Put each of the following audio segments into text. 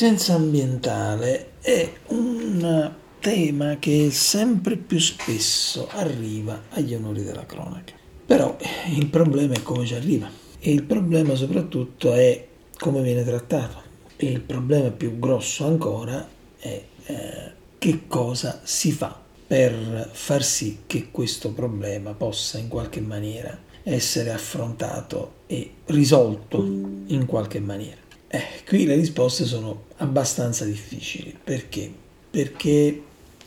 L'emergenza ambientale è un tema che sempre più spesso arriva agli onori della cronaca. Però il problema è come ci arriva e il problema soprattutto è come viene trattato. E il problema più grosso ancora è eh, che cosa si fa per far sì che questo problema possa in qualche maniera essere affrontato e risolto in qualche maniera. Eh, qui le risposte sono abbastanza difficili. Perché? Perché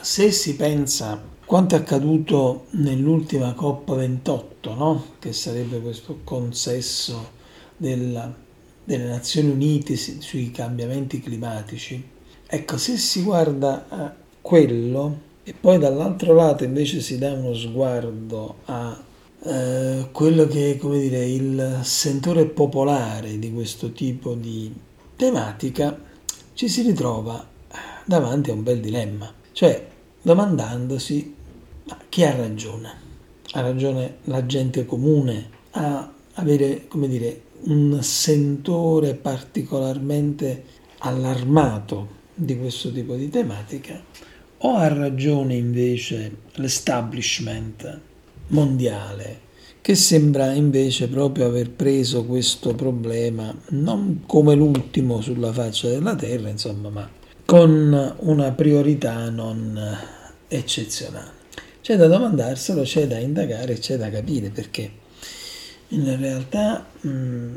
se si pensa quanto è accaduto nell'ultima COP28, no? che sarebbe questo consesso della, delle Nazioni Unite sui cambiamenti climatici, ecco, se si guarda a quello e poi dall'altro lato invece si dà uno sguardo a eh, quello che è come dire, il sentore popolare di questo tipo di tematica, ci si ritrova davanti a un bel dilemma, cioè domandandosi ma chi ha ragione? Ha ragione la gente comune a avere, come dire, un sentore particolarmente allarmato di questo tipo di tematica o ha ragione invece l'establishment mondiale che sembra invece proprio aver preso questo problema non come l'ultimo sulla faccia della terra, insomma, ma con una priorità non eccezionale. C'è da domandarselo, c'è da indagare, c'è da capire perché in realtà mh,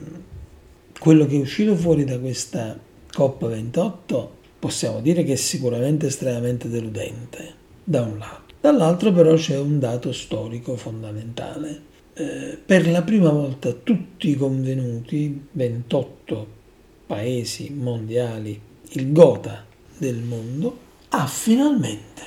quello che è uscito fuori da questa COP28 possiamo dire che è sicuramente estremamente deludente, da un lato. Dall'altro però c'è un dato storico fondamentale. Eh, per la prima volta tutti i convenuti, 28 paesi mondiali, il Gotha del mondo, ha finalmente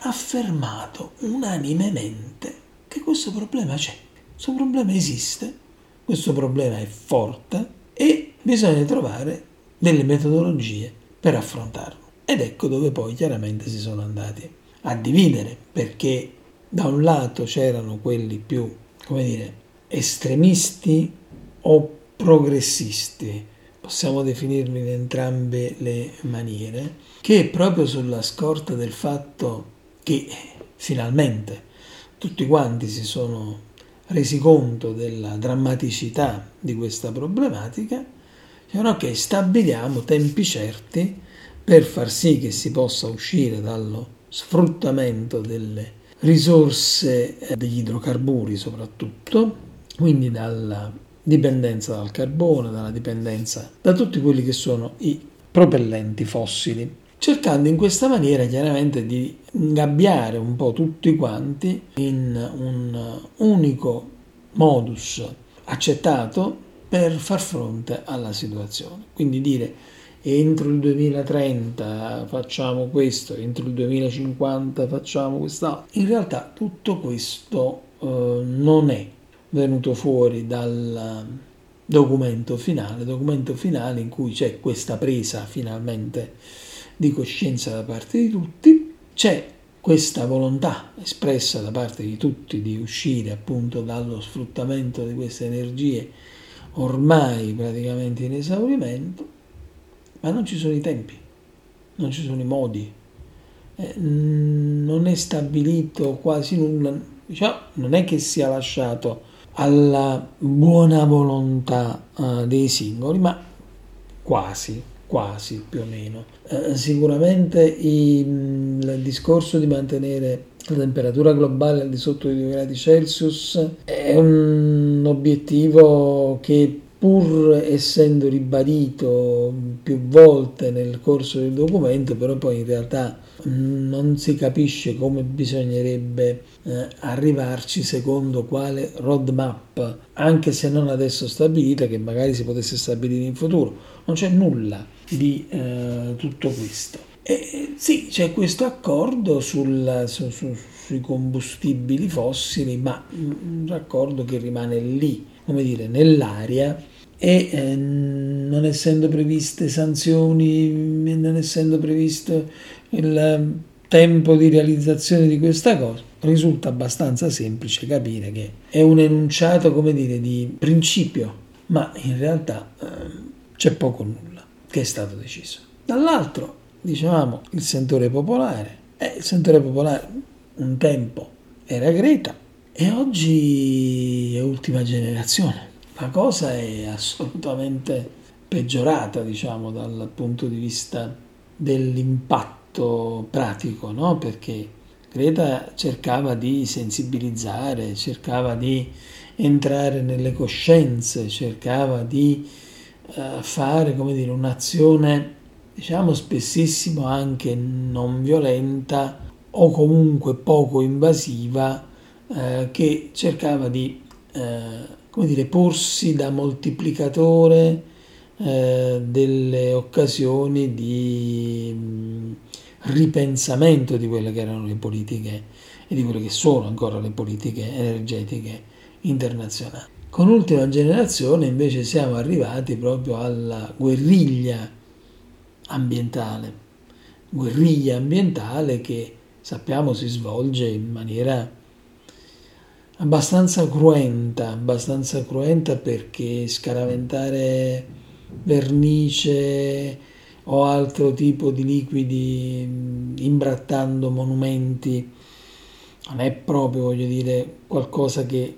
affermato unanimemente che questo problema c'è, questo problema esiste, questo problema è forte e bisogna trovare delle metodologie per affrontarlo. Ed ecco dove poi chiaramente si sono andati a dividere, perché da un lato c'erano quelli più, come dire, estremisti o progressisti, possiamo definirli in entrambe le maniere, che proprio sulla scorta del fatto che finalmente tutti quanti si sono resi conto della drammaticità di questa problematica, dicono ok, stabiliamo tempi certi per far sì che si possa uscire dallo sfruttamento delle risorse eh, degli idrocarburi soprattutto, quindi dalla dipendenza dal carbone, dalla dipendenza da tutti quelli che sono i propellenti fossili, cercando in questa maniera chiaramente di ingabbiare un po' tutti quanti in un unico modus accettato per far fronte alla situazione. Quindi dire entro il 2030 facciamo questo, entro il 2050 facciamo quest'altro. In realtà tutto questo eh, non è venuto fuori dal documento finale, documento finale in cui c'è questa presa finalmente di coscienza da parte di tutti, c'è questa volontà espressa da parte di tutti di uscire appunto dallo sfruttamento di queste energie ormai praticamente in esaurimento ma non ci sono i tempi, non ci sono i modi, eh, non è stabilito quasi nulla, diciamo, non è che sia lasciato alla buona volontà uh, dei singoli, ma quasi, quasi più o meno. Eh, sicuramente i, il discorso di mantenere la temperatura globale al di sotto dei 2 gradi Celsius è un obiettivo che pur essendo ribadito più volte nel corso del documento, però poi in realtà non si capisce come bisognerebbe eh, arrivarci secondo quale roadmap, anche se non adesso stabilita, che magari si potesse stabilire in futuro. Non c'è nulla di eh, tutto questo. E, sì, c'è questo accordo sul, su, su, sui combustibili fossili, ma un accordo che rimane lì come dire, nell'aria e eh, non essendo previste sanzioni, non essendo previsto il tempo di realizzazione di questa cosa, risulta abbastanza semplice capire che è un enunciato, come dire, di principio, ma in realtà eh, c'è poco nulla. che è stato deciso. Dall'altro, dicevamo, il sentore popolare. Eh, il sentore popolare un tempo era Greta e oggi è ultima generazione. La cosa è assolutamente peggiorata, diciamo, dal punto di vista dell'impatto pratico, no? Perché Greta cercava di sensibilizzare, cercava di entrare nelle coscienze, cercava di uh, fare, come dire, un'azione, diciamo spessissimo anche non violenta o comunque poco invasiva, uh, che cercava di, uh, come dire, porsi da moltiplicatore delle occasioni di mh, ripensamento di quelle che erano le politiche e di quelle che sono ancora le politiche energetiche internazionale. Con ultima generazione invece siamo arrivati proprio alla guerriglia ambientale, guerriglia ambientale che sappiamo si svolge in maniera abbastanza cruenta, abbastanza cruenta perché scaraventare vernice o altro tipo di liquidi imbrattando monumenti non è proprio, voglio dire, qualcosa che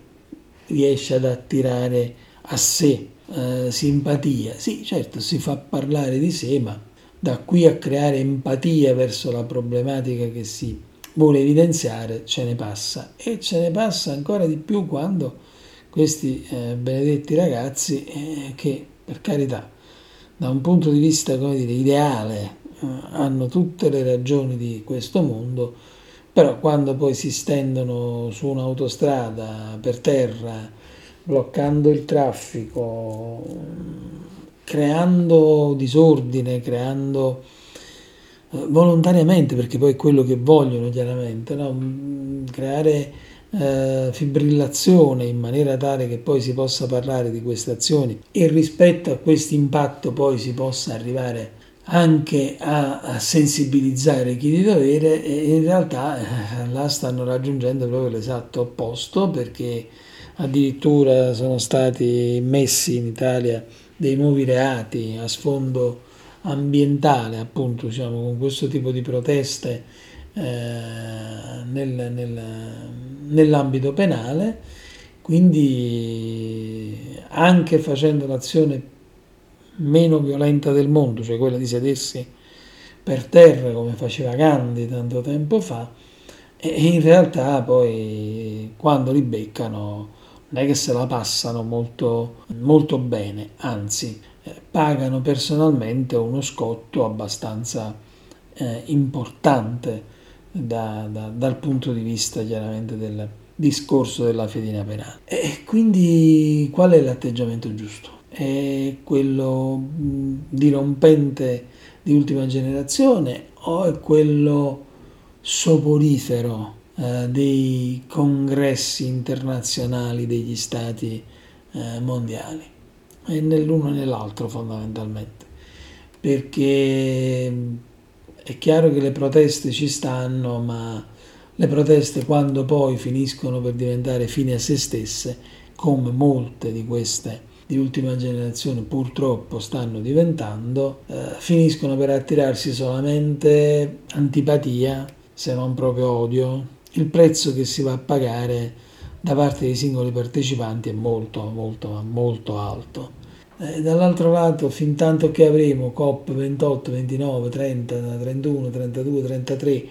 riesce ad attirare a sé eh, simpatia. Sì, certo, si fa parlare di sé, ma da qui a creare empatia verso la problematica che si vuole evidenziare ce ne passa. E ce ne passa ancora di più quando questi eh, benedetti ragazzi eh, che per carità da un punto di vista come dire, ideale eh, hanno tutte le ragioni di questo mondo però quando poi si stendono su un'autostrada per terra, bloccando il traffico, creando disordine, creando volontariamente, perché poi è quello che vogliono chiaramente, no? Mm, creare eh, fibrillazione in maniera tale che poi si possa parlare di queste azioni e rispetto a questo impatto poi si possa arrivare anche a, a sensibilizzare chi di dovere e in realtà eh, là stanno raggiungendo proprio l'esatto opposto perché addirittura sono stati messi in Italia dei nuovi reati a sfondo ambientale appunto diciamo con questo tipo di proteste eh, nel, nel, nell'ambito penale. Quindi anche facendo l'azione meno violenta del mondo, cioè quella di sedersi per terra come faceva Gandhi tanto tempo fa, e in realtà poi quando li beccano non è che se la passano molto, molto bene, anzi pagano personalmente uno scotto abbastanza eh, importante da, da, dal punto di vista chiaramente del discorso della fedina penale. E quindi qual è l'atteggiamento giusto? è quello dirompente di ultima generazione o è quello soporifero eh, dei congressi internazionali degli stati eh, mondiali? È nell'uno e nell'altro fondamentalmente, perché è chiaro che le proteste ci stanno, ma le proteste quando poi finiscono per diventare fine a se stesse, come molte di queste di ultima generazione purtroppo stanno diventando, eh, finiscono per attirarsi solamente antipatia, se non proprio odio. Il prezzo che si va a pagare da parte dei singoli partecipanti è molto, molto, molto alto. Eh, dall'altro lato, fin tanto che avremo COP 28, 29, 30, 31, 32, 33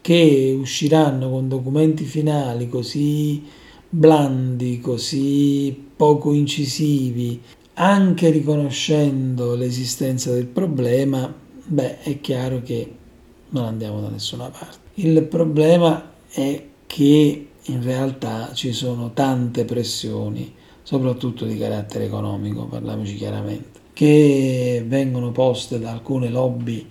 che usciranno con documenti finali così blandi, così poco incisivi, anche riconoscendo l'esistenza del problema, beh, è chiaro che non andiamo da nessuna parte. Il problema è che in realtà ci sono tante pressioni, soprattutto di carattere economico, parliamoci chiaramente, che vengono poste da alcune lobby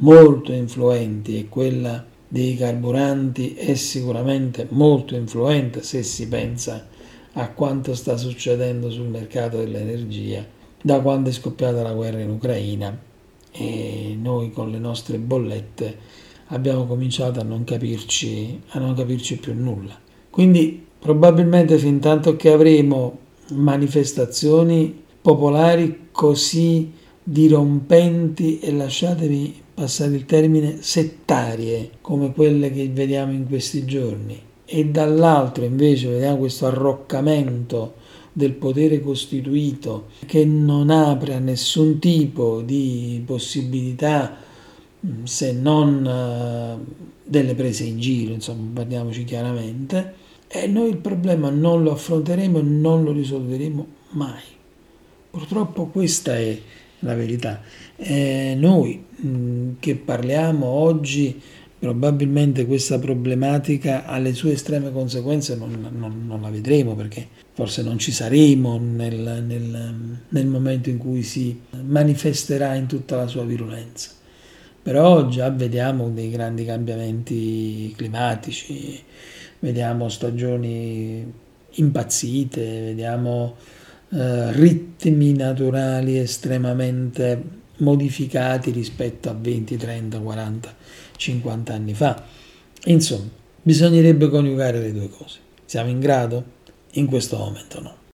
molto influenti e quella dei carburanti è sicuramente molto influente se si pensa a quanto sta succedendo sul mercato dell'energia da quando è scoppiata la guerra in Ucraina e noi con le nostre bollette abbiamo cominciato a non capirci, a non capirci più nulla. Quindi probabilmente fin tanto che avremo manifestazioni popolari così dirompenti e lasciatemi passare il termine settarie come quelle che vediamo in questi giorni. E dall'altro invece vediamo questo arroccamento del potere costituito che non apre a nessun tipo di possibilità mm, se non uh, delle prese in giro, insomma, parliamoci chiaramente, e noi il problema non lo affronteremo e non lo risolveremo mai. Purtroppo questa è la verità. Eh, noi mh, mm, che parliamo oggi probabilmente questa problematica alle sue estreme conseguenze non, non, non la vedremo perché forse non ci saremo nel, nel, nel, momento in cui si manifesterà in tutta la sua virulenza. Però già vediamo dei grandi cambiamenti climatici, vediamo stagioni impazzite, vediamo eh, ritmi naturali estremamente modificati rispetto a 20, 30, 40 50 anni fa. Insomma, bisognerebbe coniugare le due cose. Siamo in grado? In questo momento no.